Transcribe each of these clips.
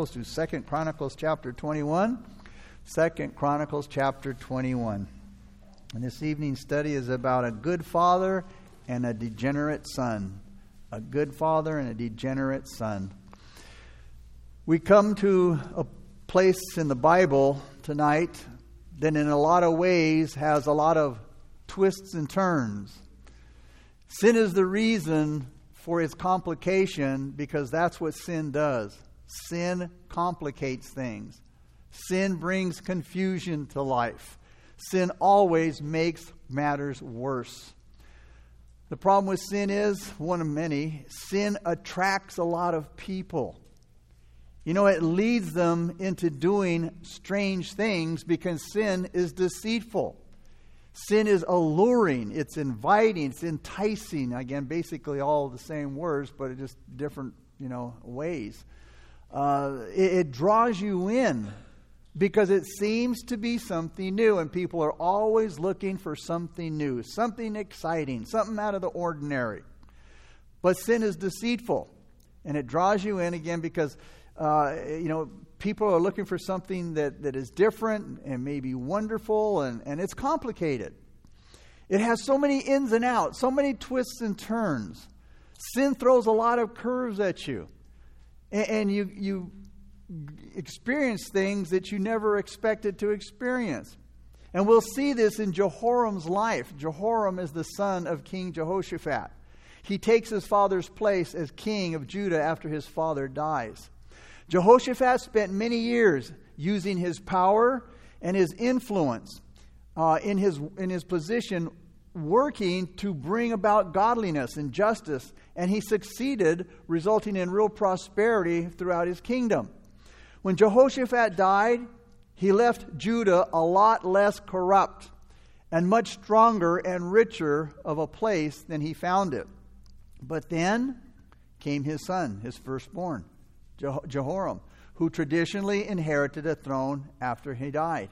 To Second Chronicles chapter 21. Second Chronicles chapter 21. And this evening's study is about a good father and a degenerate son. A good father and a degenerate son. We come to a place in the Bible tonight that, in a lot of ways, has a lot of twists and turns. Sin is the reason for its complication because that's what sin does. Sin complicates things, sin brings confusion to life. Sin always makes matters worse. The problem with sin is, one of many, sin attracts a lot of people. You know, it leads them into doing strange things because sin is deceitful. Sin is alluring, it's inviting, it's enticing. Again, basically all the same words, but just different, you know, ways. Uh, it, it draws you in because it seems to be something new, and people are always looking for something new, something exciting, something out of the ordinary. But sin is deceitful, and it draws you in again because, uh, you know, people are looking for something that, that is different and maybe wonderful, and, and it's complicated. It has so many ins and outs, so many twists and turns. Sin throws a lot of curves at you, and, and you, you experience things that you never expected to experience. And we'll see this in Jehoram's life. Jehoram is the son of King Jehoshaphat. He takes his father's place as king of Judah after his father dies. Jehoshaphat spent many years using his power and his influence uh, in, his, in his position, working to bring about godliness and justice, and he succeeded, resulting in real prosperity throughout his kingdom. When Jehoshaphat died, he left Judah a lot less corrupt and much stronger and richer of a place than he found it. But then came his son, his firstborn. Jehoram, who traditionally inherited a throne after he died.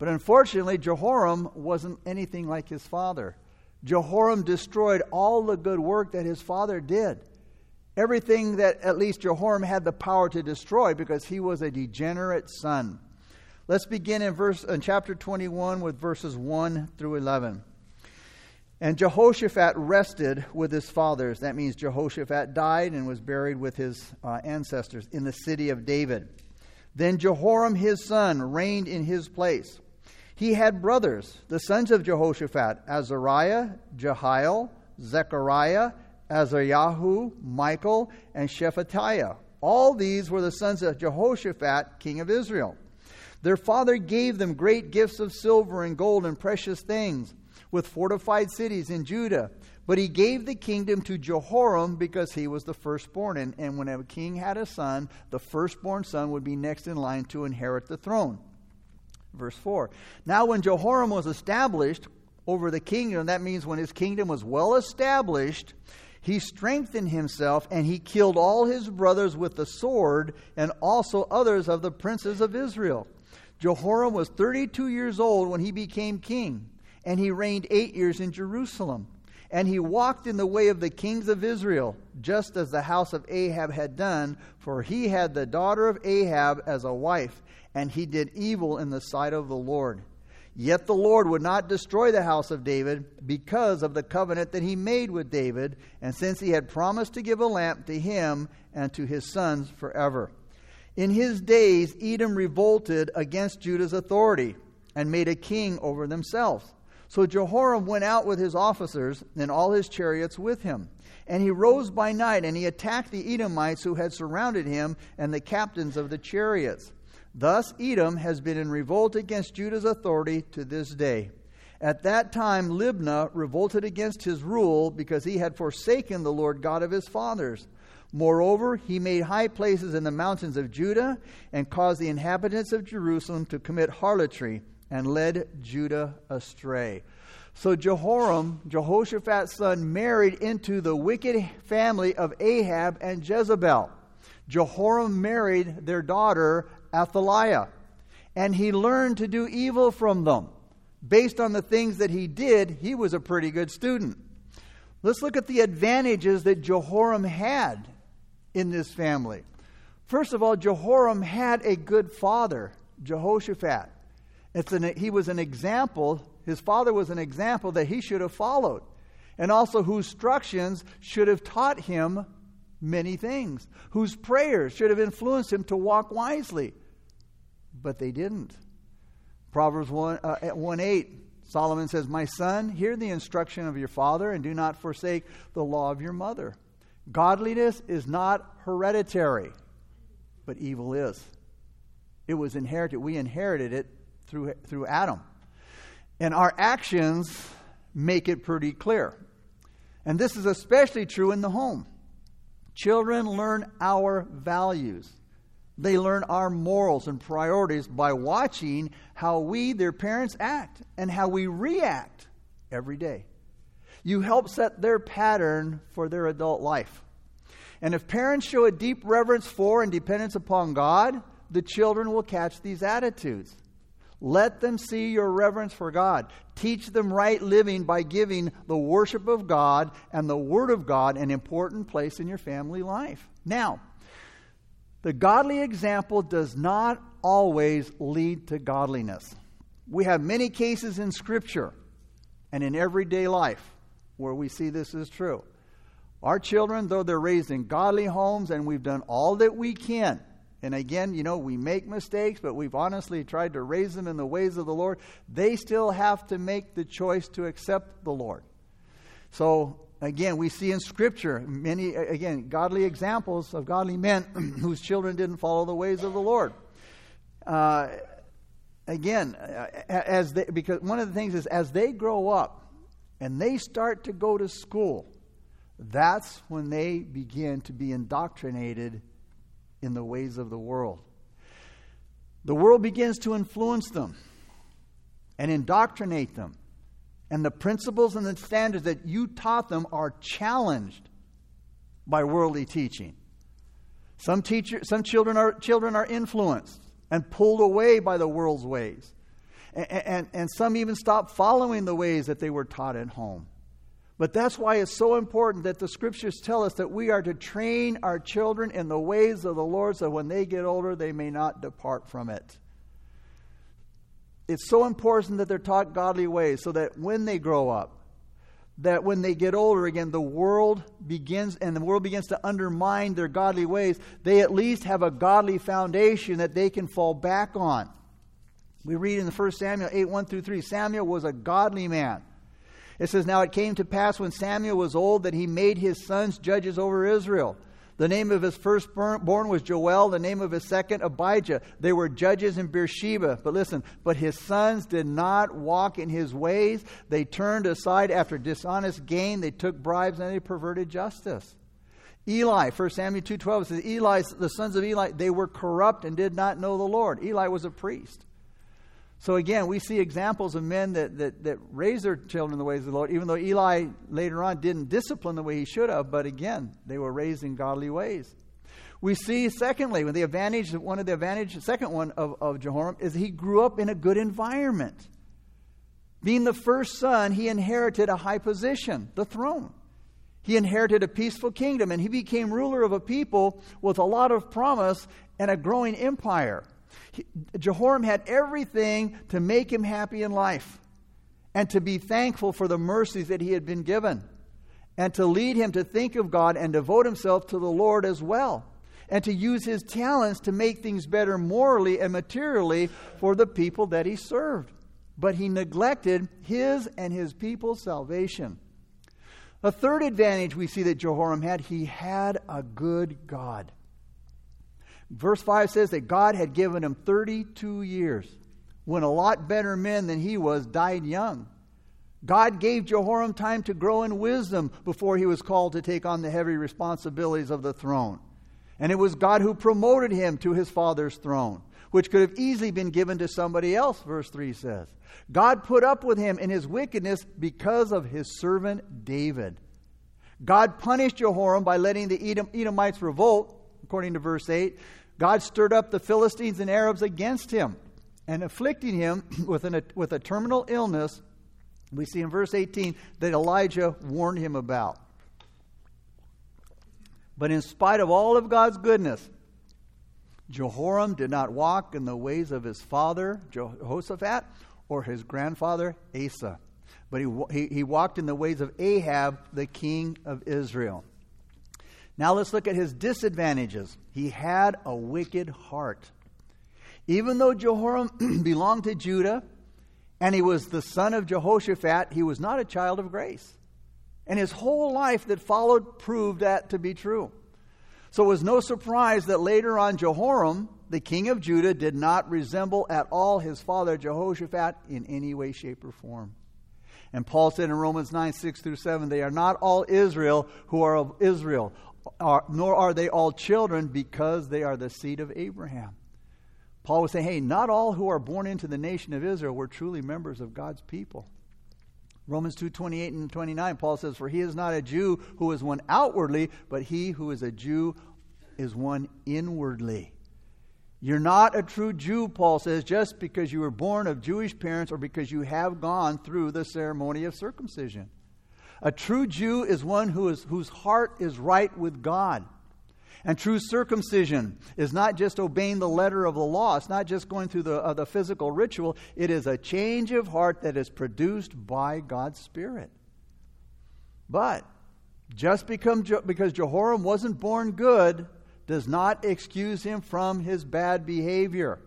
But unfortunately, Jehoram wasn't anything like his father. Jehoram destroyed all the good work that his father did. Everything that at least Jehoram had the power to destroy because he was a degenerate son. Let's begin in verse in chapter 21 with verses 1 through 11. And Jehoshaphat rested with his fathers. That means Jehoshaphat died and was buried with his uh, ancestors in the city of David. Then Jehoram his son reigned in his place. He had brothers, the sons of Jehoshaphat, Azariah, Jehiel, Zechariah, Azariah, Michael, and Shephatiah. All these were the sons of Jehoshaphat, king of Israel. Their father gave them great gifts of silver and gold and precious things with fortified cities in Judah. But he gave the kingdom to Jehoram because he was the firstborn. And, and when a king had a son, the firstborn son would be next in line to inherit the throne. Verse 4. Now, when Jehoram was established over the kingdom, that means when his kingdom was well established, he strengthened himself and he killed all his brothers with the sword and also others of the princes of Israel. Jehoram was 32 years old when he became king and he reigned eight years in Jerusalem. And he walked in the way of the kings of Israel, just as the house of Ahab had done, for he had the daughter of Ahab as a wife, and he did evil in the sight of the Lord. Yet the Lord would not destroy the house of David because of the covenant that he made with David, and since he had promised to give a lamp to him and to his sons forever. In his days, Edom revolted against Judah's authority and made a king over themselves. So Jehoram went out with his officers and all his chariots with him. And he rose by night and he attacked the Edomites who had surrounded him and the captains of the chariots. Thus, Edom has been in revolt against Judah's authority to this day. At that time, Libnah revolted against his rule because he had forsaken the Lord God of his fathers. Moreover, he made high places in the mountains of Judah and caused the inhabitants of Jerusalem to commit harlotry and led Judah astray. So Jehoram, Jehoshaphat's son, married into the wicked family of Ahab and Jezebel. Jehoram married their daughter Athaliah, and he learned to do evil from them. Based on the things that he did, he was a pretty good student. Let's look at the advantages that Jehoram had in this family. First of all, Jehoram had a good father, Jehoshaphat. It's an, he was an example, his father was an example that he should have followed, and also whose instructions should have taught him many things, whose prayers should have influenced him to walk wisely. But they didn't. Proverbs 1, uh, 1 8, Solomon says, My son, hear the instruction of your father and do not forsake the law of your mother. Godliness is not hereditary, but evil is. It was inherited. We inherited it through, through Adam. And our actions make it pretty clear. And this is especially true in the home. Children learn our values. They learn our morals and priorities by watching how we, their parents, act and how we react every day. You help set their pattern for their adult life. And if parents show a deep reverence for and dependence upon God, the children will catch these attitudes. Let them see your reverence for God. Teach them right living by giving the worship of God and the Word of God an important place in your family life. Now, the godly example does not always lead to godliness. We have many cases in Scripture and in everyday life where we see this is true. Our children, though they're raised in godly homes and we've done all that we can, and again, you know, we make mistakes, but we've honestly tried to raise them in the ways of the Lord, they still have to make the choice to accept the Lord. So, again, we see in Scripture many, again, godly examples of godly men whose children didn't follow the ways of the Lord. Uh, again, as they, because one of the things is as they grow up and they start to go to school, that's when they begin to be indoctrinated in the ways of the world. The world begins to influence them and indoctrinate them. And the principles and the standards that you taught them are challenged by worldly teaching. Some, teacher, some children, are, children are influenced and pulled away by the world's ways. And, and, and some even stop following the ways that they were taught at home. But that's why it's so important that the scriptures tell us that we are to train our children in the ways of the Lord so when they get older, they may not depart from it. It's so important that they're taught godly ways so that when they grow up, that when they get older again, the world begins and the world begins to undermine their godly ways, they at least have a godly foundation that they can fall back on. We read in the 1 Samuel 8 1 through 3 Samuel was a godly man it says, Now it came to pass when Samuel was old that he made his sons judges over Israel. The name of his firstborn was Joel, the name of his second, Abijah. They were judges in Beersheba. But listen, but his sons did not walk in his ways. They turned aside after dishonest gain. They took bribes and they perverted justice. Eli, 1 Samuel 2.12 says, Eli, the sons of Eli, they were corrupt and did not know the Lord. Eli was a priest. So again, we see examples of men that, that, that raise their children in the ways of the Lord, even though Eli later on didn't discipline the way he should have, but again, they were raised in godly ways. We see, secondly, when the advantage, one of the advantage, second one of, of Jehoram is he grew up in a good environment. Being the first son, he inherited a high position, the throne. He inherited a peaceful kingdom, and he became ruler of a people with a lot of promise and a growing empire. Jehoram had everything to make him happy in life and to be thankful for the mercies that he had been given and to lead him to think of God and devote himself to the Lord as well and to use his talents to make things better morally and materially for the people that he served. But he neglected his and his people's salvation. A third advantage we see that Jehoram had, he had a good God. Verse 5 says that God had given him 32 years when a lot better men than he was died young. God gave Jehoram time to grow in wisdom before he was called to take on the heavy responsibilities of the throne. And it was God who promoted him to his father's throne, which could have easily been given to somebody else, verse 3 says. God put up with him in his wickedness because of his servant David. God punished Jehoram by letting the Edom, Edomites revolt, according to verse 8, God stirred up the Philistines and Arabs against him and afflicting him with, an, with a terminal illness. We see in verse 18 that Elijah warned him about. But in spite of all of God's goodness, Jehoram did not walk in the ways of his father, Jehoshaphat, or his grandfather, Asa, but he, he, he walked in the ways of Ahab, the king of Israel. Now let's look at his disadvantages. He had a wicked heart. Even though Jehoram belonged to Judah and he was the son of Jehoshaphat, he was not a child of grace. And his whole life that followed proved that to be true. So it was no surprise that later on Jehoram, the king of Judah, did not resemble at all his father Jehoshaphat in any way, shape, or form. And Paul said in Romans 9, 6 through 7, they are not all Israel who are of Israel, nor are they all children because they are the seed of Abraham. Paul was saying, hey, not all who are born into the nation of Israel were truly members of God's people. Romans 2 28 and 29, Paul says, For he is not a Jew who is one outwardly, but he who is a Jew is one inwardly. You're not a true Jew, Paul says, just because you were born of Jewish parents or because you have gone through the ceremony of circumcision. A true Jew is one who is, whose heart is right with God. And true circumcision is not just obeying the letter of the law, it's not just going through the, uh, the physical ritual, it is a change of heart that is produced by God's Spirit. But just because Jehoram wasn't born good does not excuse him from his bad behavior.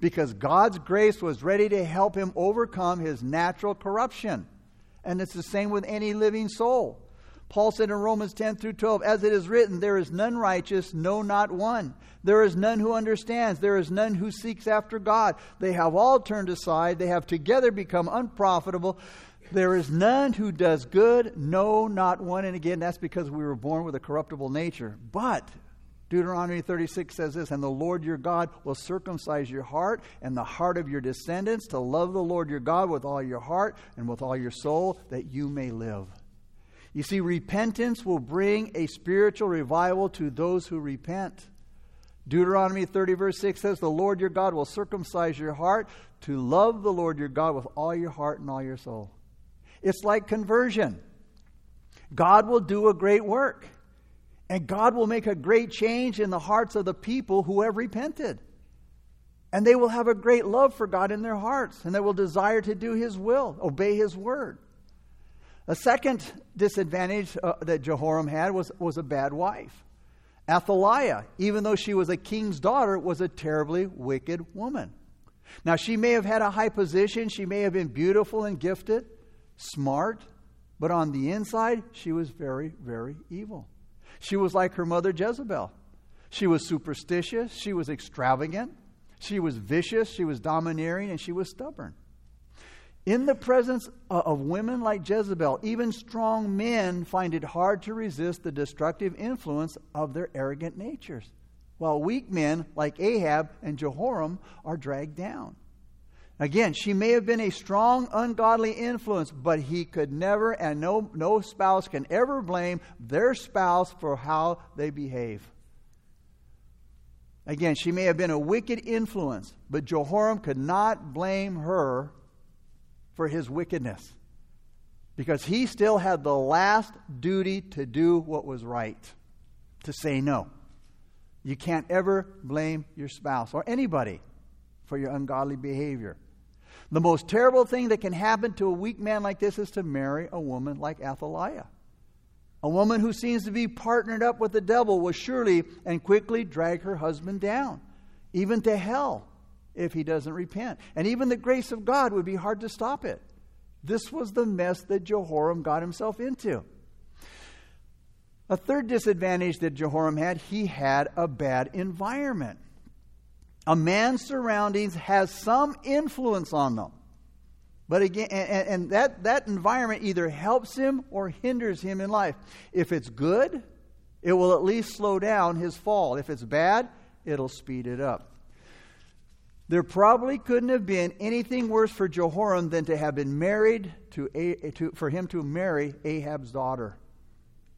Because God's grace was ready to help him overcome his natural corruption. And it's the same with any living soul. Paul said in Romans 10 through 12, As it is written, there is none righteous, no, not one. There is none who understands. There is none who seeks after God. They have all turned aside. They have together become unprofitable. There is none who does good, no, not one. And again, that's because we were born with a corruptible nature. But Deuteronomy 36 says this And the Lord your God will circumcise your heart and the heart of your descendants to love the Lord your God with all your heart and with all your soul, that you may live. You see, repentance will bring a spiritual revival to those who repent. Deuteronomy 30, verse 6 says, The Lord your God will circumcise your heart to love the Lord your God with all your heart and all your soul. It's like conversion. God will do a great work, and God will make a great change in the hearts of the people who have repented. And they will have a great love for God in their hearts, and they will desire to do His will, obey His word. A second disadvantage uh, that Jehoram had was, was a bad wife. Athaliah, even though she was a king's daughter, was a terribly wicked woman. Now, she may have had a high position, she may have been beautiful and gifted, smart, but on the inside, she was very, very evil. She was like her mother Jezebel. She was superstitious, she was extravagant, she was vicious, she was domineering, and she was stubborn. In the presence of women like Jezebel, even strong men find it hard to resist the destructive influence of their arrogant natures, while weak men like Ahab and Jehoram are dragged down. Again, she may have been a strong, ungodly influence, but he could never, and no, no spouse can ever blame their spouse for how they behave. Again, she may have been a wicked influence, but Jehoram could not blame her for his wickedness because he still had the last duty to do what was right, to say no. You can't ever blame your spouse or anybody for your ungodly behavior. The most terrible thing that can happen to a weak man like this is to marry a woman like Athaliah. A woman who seems to be partnered up with the devil will surely and quickly drag her husband down, even to hell if he doesn't repent. And even the grace of God would be hard to stop it. This was the mess that Jehoram got himself into. A third disadvantage that Jehoram had, he had a bad environment. A man's surroundings has some influence on them. But again, and, and, that, that environment either helps him or hinders him in life. If it's good, it will at least slow down his fall. If it's bad, it'll speed it up. There probably couldn't have been anything worse for Jehoram than to have been married to, to for him to marry Ahab's daughter.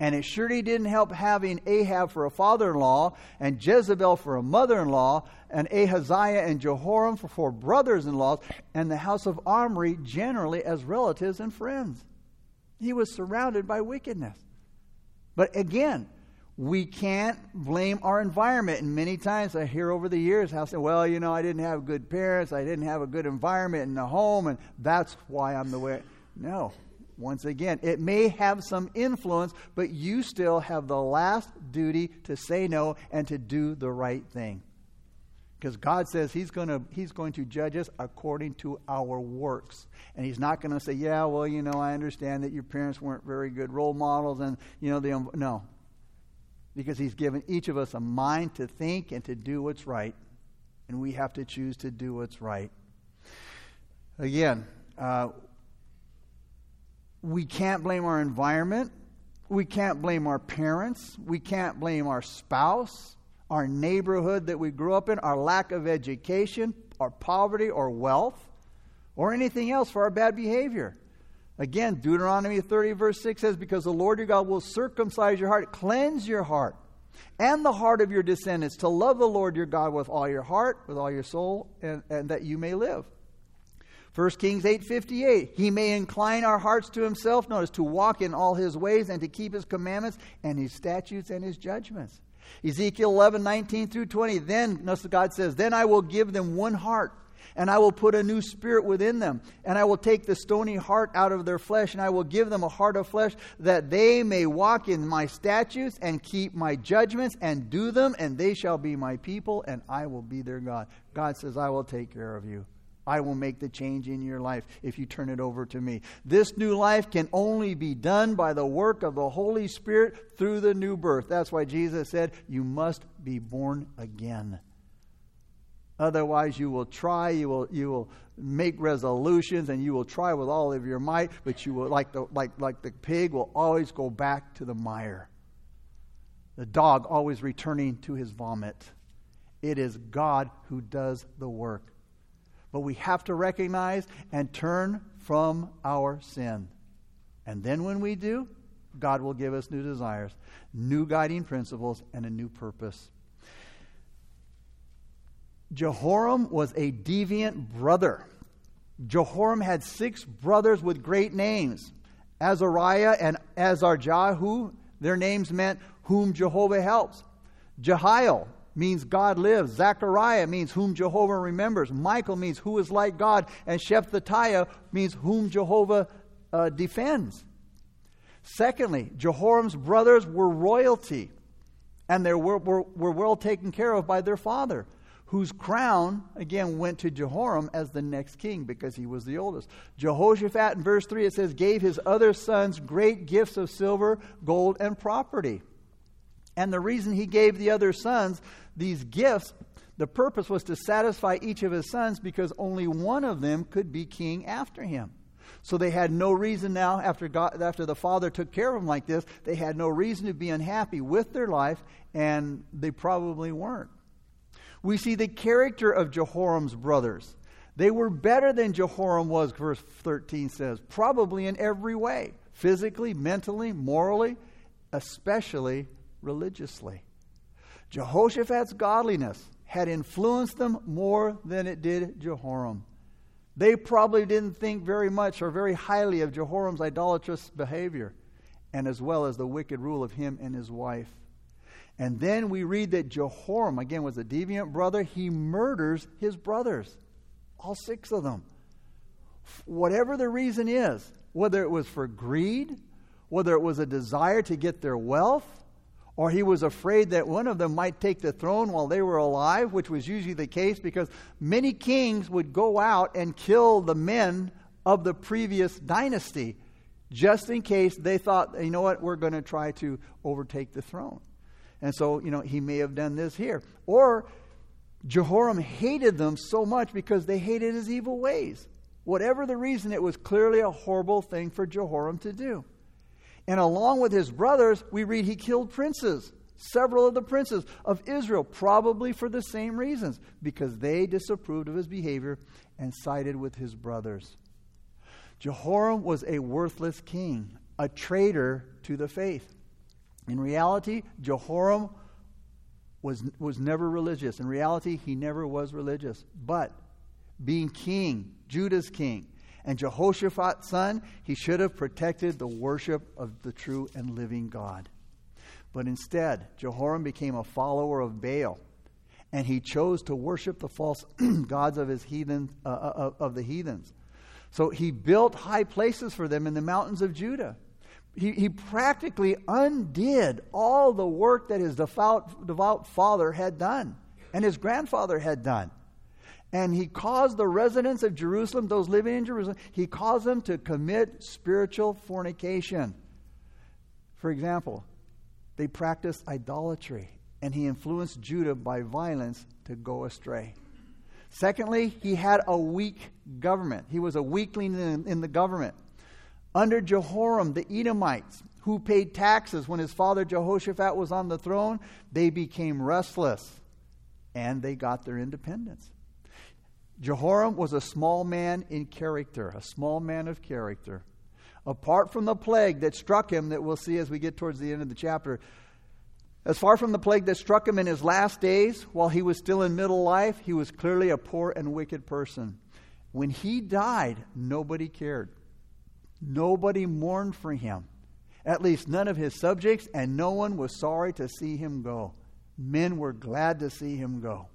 And it surely didn't help having Ahab for a father in law, and Jezebel for a mother in law, and Ahaziah and Jehoram for, for brothers in laws, and the house of Omri generally as relatives and friends. He was surrounded by wickedness. But again, We can't blame our environment. And many times I hear over the years how say, well, you know, I didn't have good parents, I didn't have a good environment in the home, and that's why I'm the way. No. Once again, it may have some influence, but you still have the last duty to say no and to do the right thing. Because God says he's, gonna, he's going to judge us according to our works. And He's not going to say, yeah, well, you know, I understand that your parents weren't very good role models. And, you know, the, no. Because He's given each of us a mind to think and to do what's right. And we have to choose to do what's right. Again, uh, we can't blame our environment. We can't blame our parents. We can't blame our spouse our neighborhood that we grew up in, our lack of education, our poverty or wealth, or anything else for our bad behavior. Again, Deuteronomy 30, verse 6 says, Because the Lord your God will circumcise your heart, cleanse your heart, and the heart of your descendants, to love the Lord your God with all your heart, with all your soul, and, and that you may live. 1 Kings 8:58 He may incline our hearts to himself notice to walk in all his ways and to keep his commandments and his statutes and his judgments. Ezekiel 11, 19 through 20. Then, notice God says, Then I will give them one heart, and I will put a new spirit within them, and I will take the stony heart out of their flesh, and I will give them a heart of flesh, that they may walk in my statutes and keep my judgments and do them, and they shall be my people, and I will be their God. God says, I will take care of you. I will make the change in your life if you turn it over to me. This new life can only be done by the work of the Holy Spirit through the new birth. That's why Jesus said, You must be born again. Otherwise, you will try, you will, you will make resolutions, and you will try with all of your might, but you will, like the, like, like the pig, will always go back to the mire. The dog always returning to his vomit. It is God who does the work. But we have to recognize and turn from our sin. And then when we do, God will give us new desires, new guiding principles, and a new purpose. Jehoram was a deviant brother. Jehoram had six brothers with great names Azariah and Azarjahu. Their names meant whom Jehovah helps. Jehiel means God lives. Zechariah means whom Jehovah remembers. Michael means who is like God. And Shephatiah means whom Jehovah uh, defends. Secondly, Jehoram's brothers were royalty, and they were, were, were well taken care of by their father, whose crown, again, went to Jehoram as the next king because he was the oldest. Jehoshaphat, in verse 3, it says, gave his other sons great gifts of silver, gold, and property. And the reason he gave the other sons these gifts, the purpose was to satisfy each of his sons because only one of them could be king after him. So they had no reason now, after, God, after the father took care of them like this, they had no reason to be unhappy with their life, and they probably weren't. We see the character of Jehoram's brothers. They were better than Jehoram was, verse 13 says, probably in every way physically, mentally, morally, especially religiously. Jehoshaphat's godliness had influenced them more than it did Jehoram. They probably didn't think very much or very highly of Jehoram's idolatrous behavior, and as well as the wicked rule of him and his wife. And then we read that Jehoram, again, was a deviant brother. He murders his brothers, all six of them. Whatever the reason is, whether it was for greed, whether it was a desire to get their wealth, or he was afraid that one of them might take the throne while they were alive, which was usually the case because many kings would go out and kill the men of the previous dynasty just in case they thought, you know what, we're going to try to overtake the throne. And so, you know, he may have done this here. Or Jehoram hated them so much because they hated his evil ways. Whatever the reason, it was clearly a horrible thing for Jehoram to do. And along with his brothers, we read he killed princes, several of the princes of Israel, probably for the same reasons, because they disapproved of his behavior and sided with his brothers. Jehoram was a worthless king, a traitor to the faith. In reality, Jehoram was, was never religious. In reality, he never was religious. But being king, Judah's king, and Jehoshaphat's son, he should have protected the worship of the true and living God. But instead, Jehoram became a follower of Baal, and he chose to worship the false gods of his heathen uh, uh of the heathens. So he built high places for them in the mountains of Judah. He, he practically undid all the work that his devout, devout father had done and his grandfather had done. And he caused the residents of Jerusalem, those living in Jerusalem, he caused them to commit spiritual fornication. For example, they practiced idolatry, and he influenced Judah by violence to go astray. Secondly, he had a weak government. He was a weakling in, in the government. Under Jehoram, the Edomites, who paid taxes when his father Jehoshaphat was on the throne, they became restless and they got their independence. Jehoram was a small man in character, a small man of character. Apart from the plague that struck him, that we'll see as we get towards the end of the chapter, as far from the plague that struck him in his last days, while he was still in middle life, he was clearly a poor and wicked person. When he died, nobody cared. Nobody mourned for him. At least none of his subjects, and no one was sorry to see him go. Men were glad to see him go.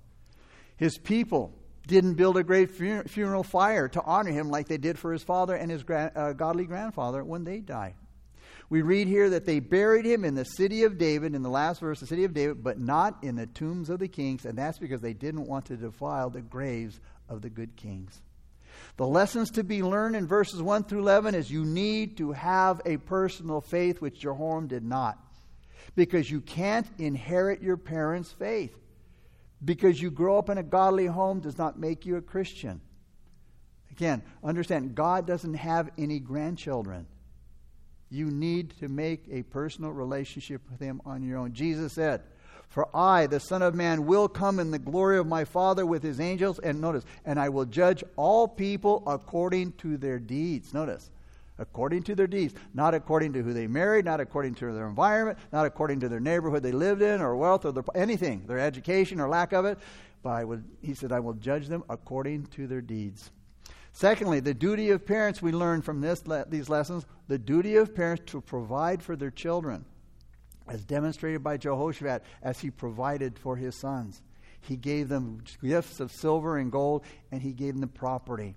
His people didn't build a great funeral fire to honor him like they did for his father and his uh, godly grandfather when they died. We read here that they buried him in the city of David, in the last verse, the city of David, but not in the tombs of the kings, and that's because they didn't want to defile the graves of the good kings. The lessons to be learned in verses 1 through 11 is you need to have a personal faith, which Jehoram did not. Because you can't inherit your parents' faith. Because you grow up in a godly home does not make you a Christian. Again, understand, God doesn't have any grandchildren. You need to make a personal relationship with Him on your own. Jesus said, For I, the Son of Man, will come in the glory of my Father with His angels. And notice, and I will judge all people according to their deeds. Notice, according to their deeds, not according to who they married, not according to their environment, not according to their neighborhood they lived in, or wealth, or their, anything, their education or lack of it. But I would, he said, I will judge them according to their deeds. Secondly, the duty of parents, we learn from this, these lessons, the duty of parents to provide for their children, as demonstrated by Jehoshaphat as he provided for his sons. He gave them gifts of silver and gold, and he gave them property.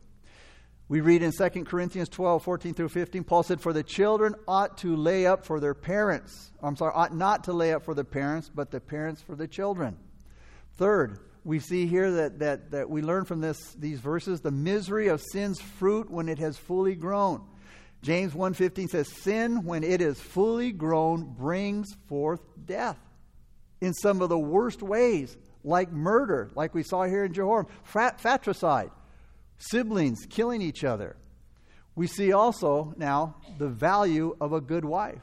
We read in 2 Corinthians 12, 14 through 15, Paul said, For the children ought to lay up for their parents. I'm sorry, ought not to lay up for the parents, but the parents for the children. Third, we see here that, that, that we learn from this, these verses the misery of sin's fruit when it has fully grown. James 1.15 says, Sin, when it is fully grown, brings forth death in some of the worst ways, like murder, like we saw here in Jehoram, fratricide siblings killing each other. We see also now the value of a good wife.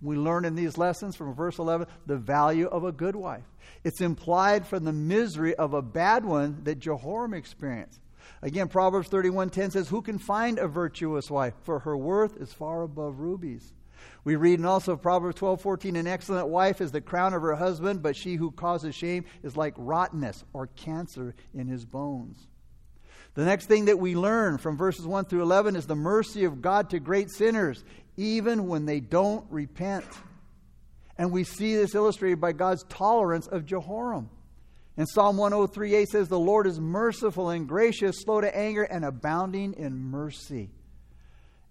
We learn in these lessons from verse 11 the value of a good wife. It's implied from the misery of a bad one that Jehoram experienced. Again, Proverbs 31:10 says, "Who can find a virtuous wife? For her worth is far above rubies." We read in also Proverbs 12:14, "An excellent wife is the crown of her husband, but she who causes shame is like rottenness or cancer in his bones." The next thing that we learn from verses 1 through 11 is the mercy of God to great sinners, even when they don't repent. And we see this illustrated by God's tolerance of Jehoram. In Psalm 103 8 says, The Lord is merciful and gracious, slow to anger, and abounding in mercy.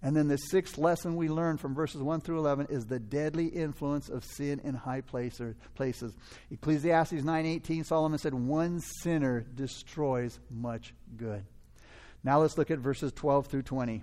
And then the sixth lesson we learn from verses 1 through 11 is the deadly influence of sin in high places. Ecclesiastes 9:18 Solomon said one sinner destroys much good. Now let's look at verses 12 through 20.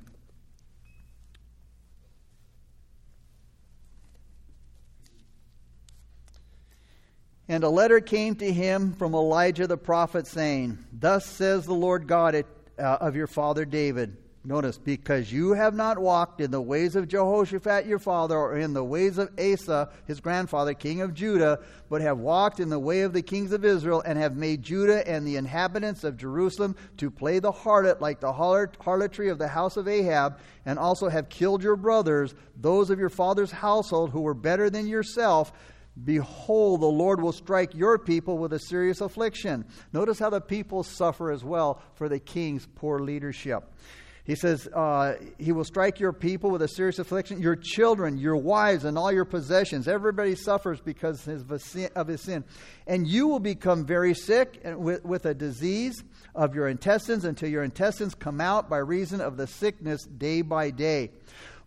And a letter came to him from Elijah the prophet, saying, Thus says the Lord God uh, of your father David Notice, because you have not walked in the ways of Jehoshaphat your father, or in the ways of Asa his grandfather, king of Judah, but have walked in the way of the kings of Israel, and have made Judah and the inhabitants of Jerusalem to play the harlot like the harlotry of the house of Ahab, and also have killed your brothers, those of your father's household who were better than yourself, Behold, the Lord will strike your people with a serious affliction. Notice how the people suffer as well for the king's poor leadership. He says, uh, He will strike your people with a serious affliction, your children, your wives, and all your possessions. Everybody suffers because of his sin. And you will become very sick with, with a disease of your intestines until your intestines come out by reason of the sickness day by day.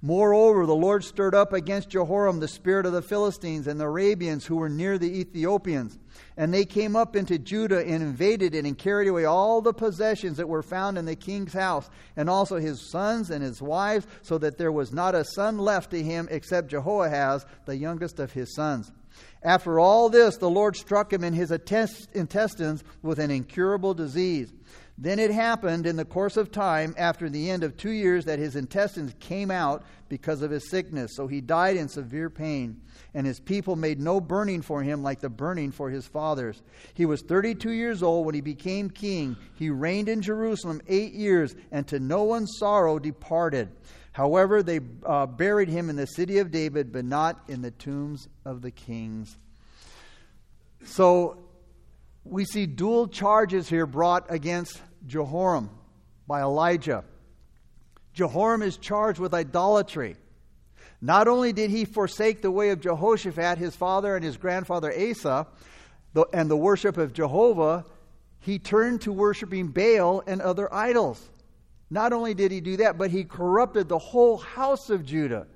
Moreover, the Lord stirred up against Jehoram the spirit of the Philistines and the Arabians who were near the Ethiopians. And they came up into Judah and invaded it and carried away all the possessions that were found in the king's house, and also his sons and his wives, so that there was not a son left to him except Jehoahaz, the youngest of his sons. After all this, the Lord struck him in his intestines with an incurable disease. Then it happened in the course of time, after the end of two years, that his intestines came out because of his sickness. So he died in severe pain. And his people made no burning for him like the burning for his fathers. He was 32 years old when he became king. He reigned in Jerusalem eight years, and to no one's sorrow departed. However, they uh, buried him in the city of David, but not in the tombs of the kings. So we see dual charges here brought against Jehoram by Elijah. Jehoram is charged with idolatry. Not only did he forsake the way of Jehoshaphat, his father and his grandfather Asa, and the worship of Jehovah, he turned to worshiping Baal and other idols. Not only did he do that, but he corrupted the whole house of Judah,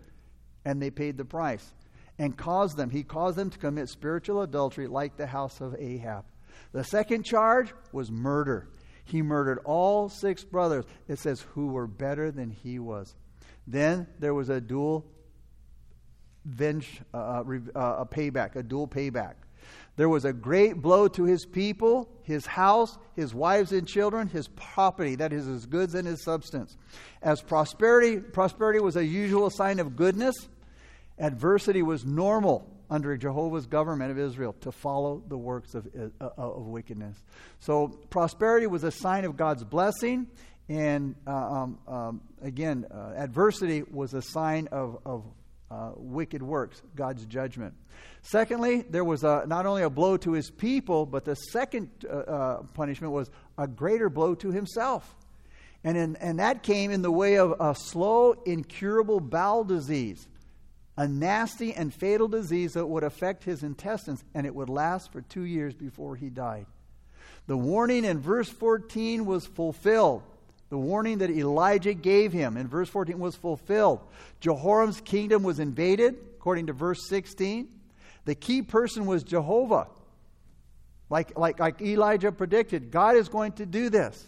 and they paid the price and caused them, he caused them to commit spiritual adultery like the house of Ahab. The second charge was murder. He murdered all six brothers. It says, who were better than he was. Then there was a dual venge, uh, uh, uh, a payback, a dual payback. There was a great blow to his people, his house, his wives and children, his property, that is his goods and his substance. As prosperity, prosperity was a usual sign of goodness, adversity was normal under Jehovah's government of Israel to follow the works of, uh, of wickedness. So prosperity was a sign of God's blessing, and uh, um, um, again, uh, adversity was a sign of, of uh, wicked works, God's judgment. Secondly, there was a, not only a blow to his people, but the second uh, uh, punishment was a greater blow to himself. And, in, and that came in the way of a slow, incurable bowel disease a nasty and fatal disease that would affect his intestines, and it would last for two years before he died. The warning in verse 14 was fulfilled. The warning that Elijah gave him in verse 14 was fulfilled. Jehoram's kingdom was invaded, according to verse 16. The key person was Jehovah. Like, like, like Elijah predicted, God is going to do this.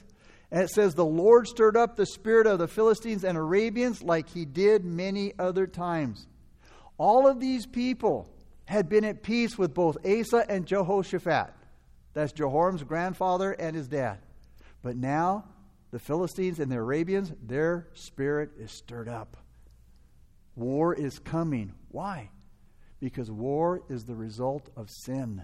And it says, The Lord stirred up the spirit of the Philistines and Arabians like he did many other times. All of these people had been at peace with both Asa and Jehoshaphat. That's Jehoram's grandfather and his dad. But now, the Philistines and the Arabians, their spirit is stirred up. War is coming. Why? Because war is the result of sin.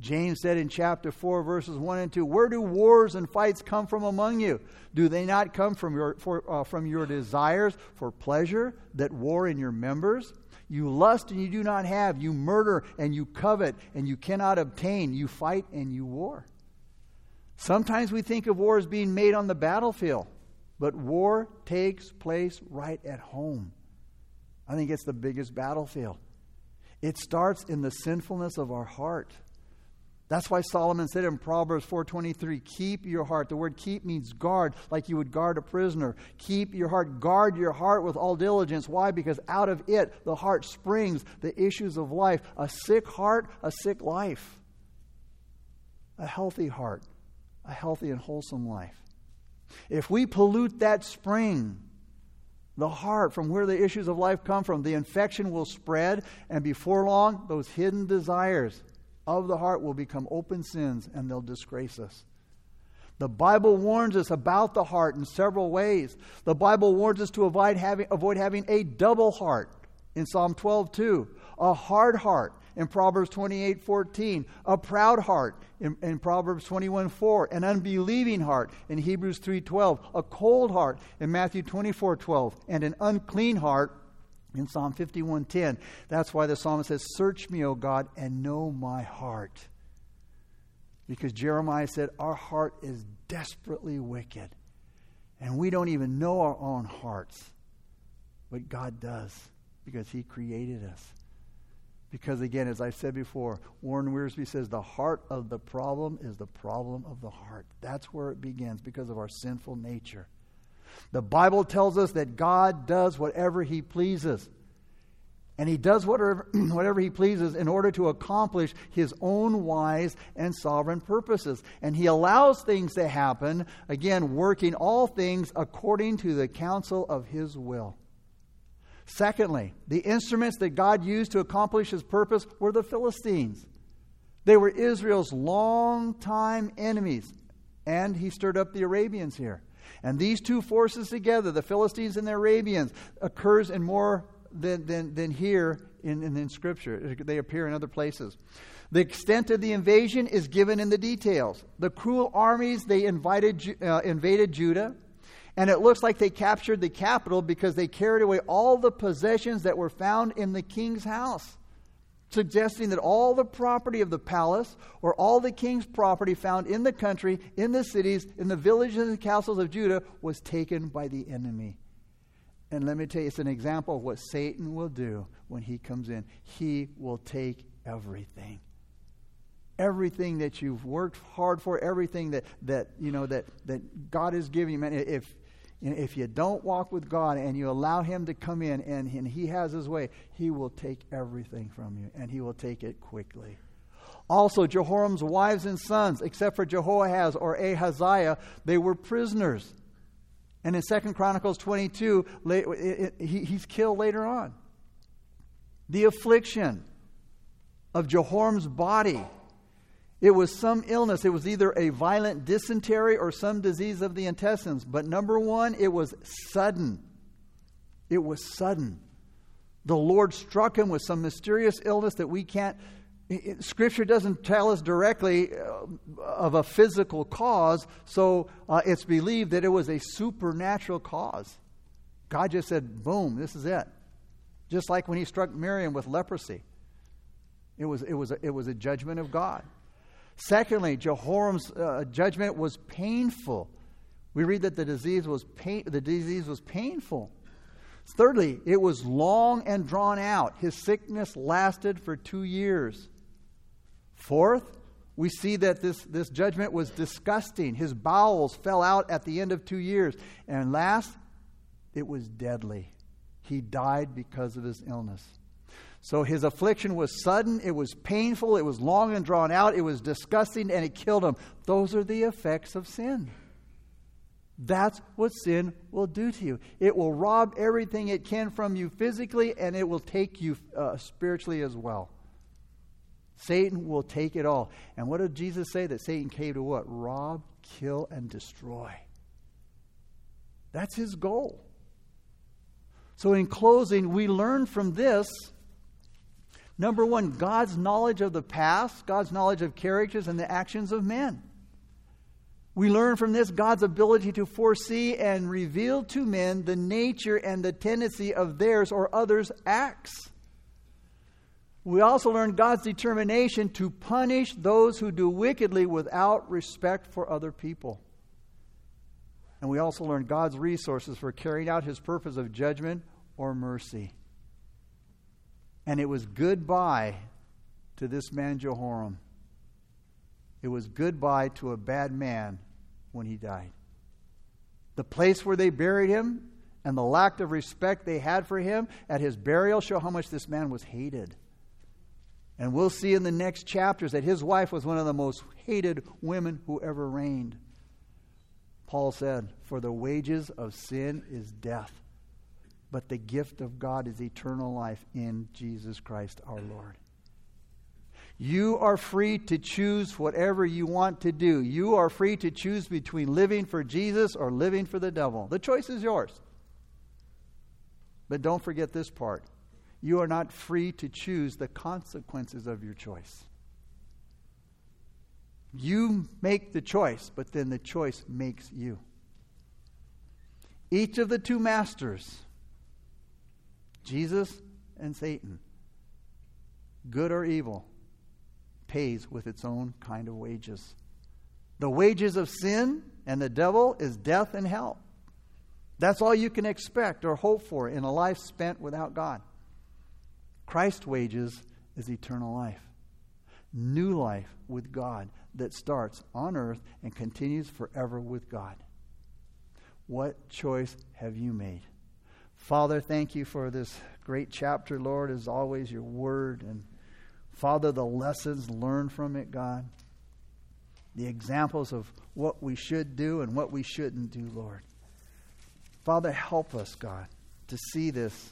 James said in chapter 4, verses 1 and 2, Where do wars and fights come from among you? Do they not come from your, for, uh, from your desires for pleasure that war in your members? You lust and you do not have. You murder and you covet and you cannot obtain. You fight and you war. Sometimes we think of war as being made on the battlefield, but war takes place right at home. I think it's the biggest battlefield. It starts in the sinfulness of our heart. That's why Solomon said in Proverbs 4:23, "Keep your heart." The word "keep" means guard, like you would guard a prisoner. Keep your heart, guard your heart with all diligence. Why? Because out of it the heart springs the issues of life. A sick heart, a sick life. A healthy heart, a healthy and wholesome life. If we pollute that spring, the heart, from where the issues of life come from, the infection will spread, and before long, those hidden desires of the heart will become open sins and they'll disgrace us. The Bible warns us about the heart in several ways. The Bible warns us to avoid having, avoid having a double heart. In Psalm 12 2, a hard heart. In Proverbs 28 14, a proud heart. In, in Proverbs 21 4, an unbelieving heart. In Hebrews 3 12, a cold heart. In Matthew 24 12, and an unclean heart in Psalm 51:10. That's why the psalmist says, "Search me, O God, and know my heart." Because Jeremiah said, "Our heart is desperately wicked." And we don't even know our own hearts. But God does because He created us. Because again, as I said before, Warren Wiersbe says the heart of the problem is the problem of the heart. That's where it begins because of our sinful nature. The Bible tells us that God does whatever He pleases. And He does whatever, whatever He pleases in order to accomplish His own wise and sovereign purposes. And He allows things to happen, again, working all things according to the counsel of His will. Secondly, the instruments that God used to accomplish His purpose were the Philistines. They were Israel's longtime enemies. And He stirred up the Arabians here. And these two forces together, the Philistines and the Arabians, occurs in more than, than, than here in, in, in Scripture. They appear in other places. The extent of the invasion is given in the details. The cruel armies, they invited, uh, invaded Judah, and it looks like they captured the capital because they carried away all the possessions that were found in the king's house suggesting that all the property of the palace or all the king's property found in the country, in the cities, in the villages and castles of Judah was taken by the enemy. And let me tell you, it's an example of what Satan will do when he comes in. He will take everything. Everything that you've worked hard for, everything that, that you know that, that God has given you. Man, if if you don't walk with God and you allow Him to come in and, and He has His way, He will take everything from you and He will take it quickly. Also, Jehoram's wives and sons, except for Jehoahaz or Ahaziah, they were prisoners. And in 2 Chronicles 22, he's killed later on. The affliction of Jehoram's body it was some illness. It was either a violent dysentery or some disease of the intestines. But number one, it was sudden. It was sudden. The Lord struck him with some mysterious illness that we can't. It, scripture doesn't tell us directly uh, of a physical cause, so uh, it's believed that it was a supernatural cause. God just said, boom, this is it. Just like when he struck Miriam with leprosy. It was, it was, a, it was a judgment of God. Secondly, Jehoram's uh, judgment was painful. We read that the disease was pain, the disease was painful. Thirdly, it was long and drawn out. His sickness lasted for two years. Fourth, we see that this, this judgment was disgusting. His bowels fell out at the end of two years. And last, it was deadly. He died because of his illness. So his affliction was sudden, it was painful, it was long and drawn out, it was disgusting, and it killed him. Those are the effects of sin. That's what sin will do to you. It will rob everything it can from you physically, and it will take you uh, spiritually as well. Satan will take it all. And what did Jesus say? That Satan came to what? Rob, kill, and destroy. That's his goal. So, in closing, we learn from this Number one, God's knowledge of the past, God's knowledge of characters and the actions of men. We learn from this God's ability to foresee and reveal to men the nature and the tendency of theirs or others' acts. We also learn God's determination to punish those who do wickedly without respect for other people. And we also learn God's resources for carrying out his purpose of judgment or mercy. And it was goodbye to this man Jehoram. It was goodbye to a bad man when he died. The place where they buried him and the lack of respect they had for him at his burial show how much this man was hated. And we'll see in the next chapters that his wife was one of the most hated women who ever reigned. Paul said, For the wages of sin is death but the gift of God is eternal life in Jesus Christ our Lord. You are free to choose whatever you want to do. You are free to choose between living for Jesus or living for the devil. The choice is yours. But don't forget this part you are not free to choose the consequences of your choice. You make the choice, but then the choice makes you. Each of the two masters Jesus and Satan, good or evil, pays with its own kind of wages. The wages of sin and the devil is death and hell. That's all you can expect or hope for in a life spent without God. Christ's wages is eternal life. New life with God that starts on earth and continues forever with God. What choice have you made? Father, thank you for this great chapter, Lord, as always, your word. And Father, the lessons learned from it, God. The examples of what we should do and what we shouldn't do, Lord. Father, help us, God, to see this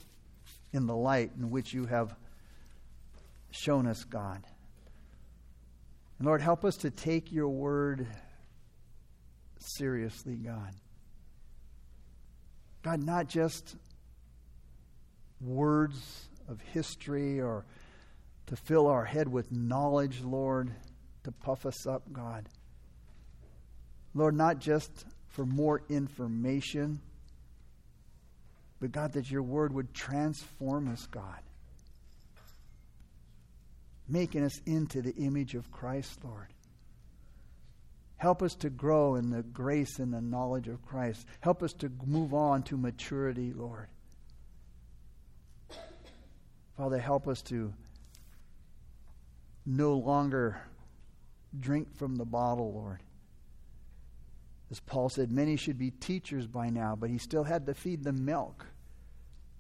in the light in which you have shown us, God. And Lord, help us to take your word seriously, God. God, not just words of history or to fill our head with knowledge, Lord, to puff us up, God. Lord, not just for more information, but God, that your word would transform us, God, making us into the image of Christ, Lord. Help us to grow in the grace and the knowledge of Christ. Help us to move on to maturity, Lord. Father, help us to no longer drink from the bottle, Lord. As Paul said, many should be teachers by now, but he still had to feed them milk.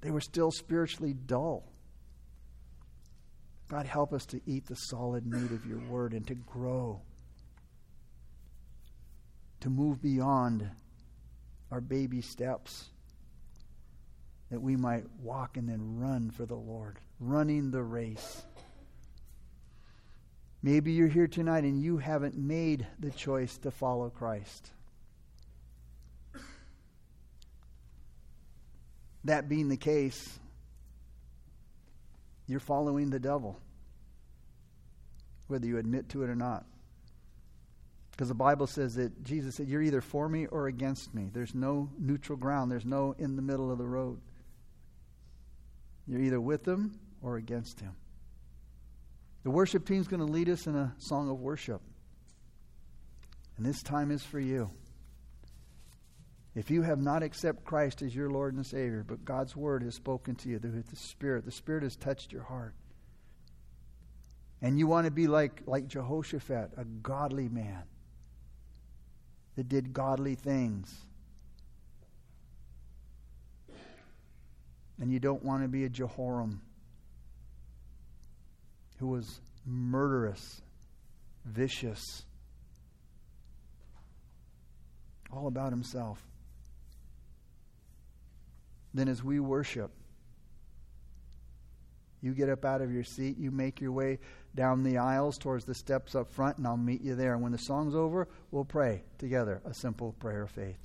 They were still spiritually dull. God, help us to eat the solid meat of your word and to grow, to move beyond our baby steps, that we might walk and then run for the Lord, running the race. Maybe you're here tonight and you haven't made the choice to follow Christ. That being the case, you're following the devil, whether you admit to it or not. Because the Bible says that Jesus said, You're either for me or against me. There's no neutral ground, there's no in the middle of the road. You're either with him or against him. The worship team's going to lead us in a song of worship. And this time is for you. If you have not accepted Christ as your Lord and Savior, but God's Word has spoken to you through the Spirit, the Spirit has touched your heart. And you want to be like, like Jehoshaphat, a godly man that did godly things. And you don't want to be a Jehoram who was murderous, vicious, all about himself. Then, as we worship, you get up out of your seat, you make your way down the aisles towards the steps up front, and I'll meet you there. And when the song's over, we'll pray together a simple prayer of faith.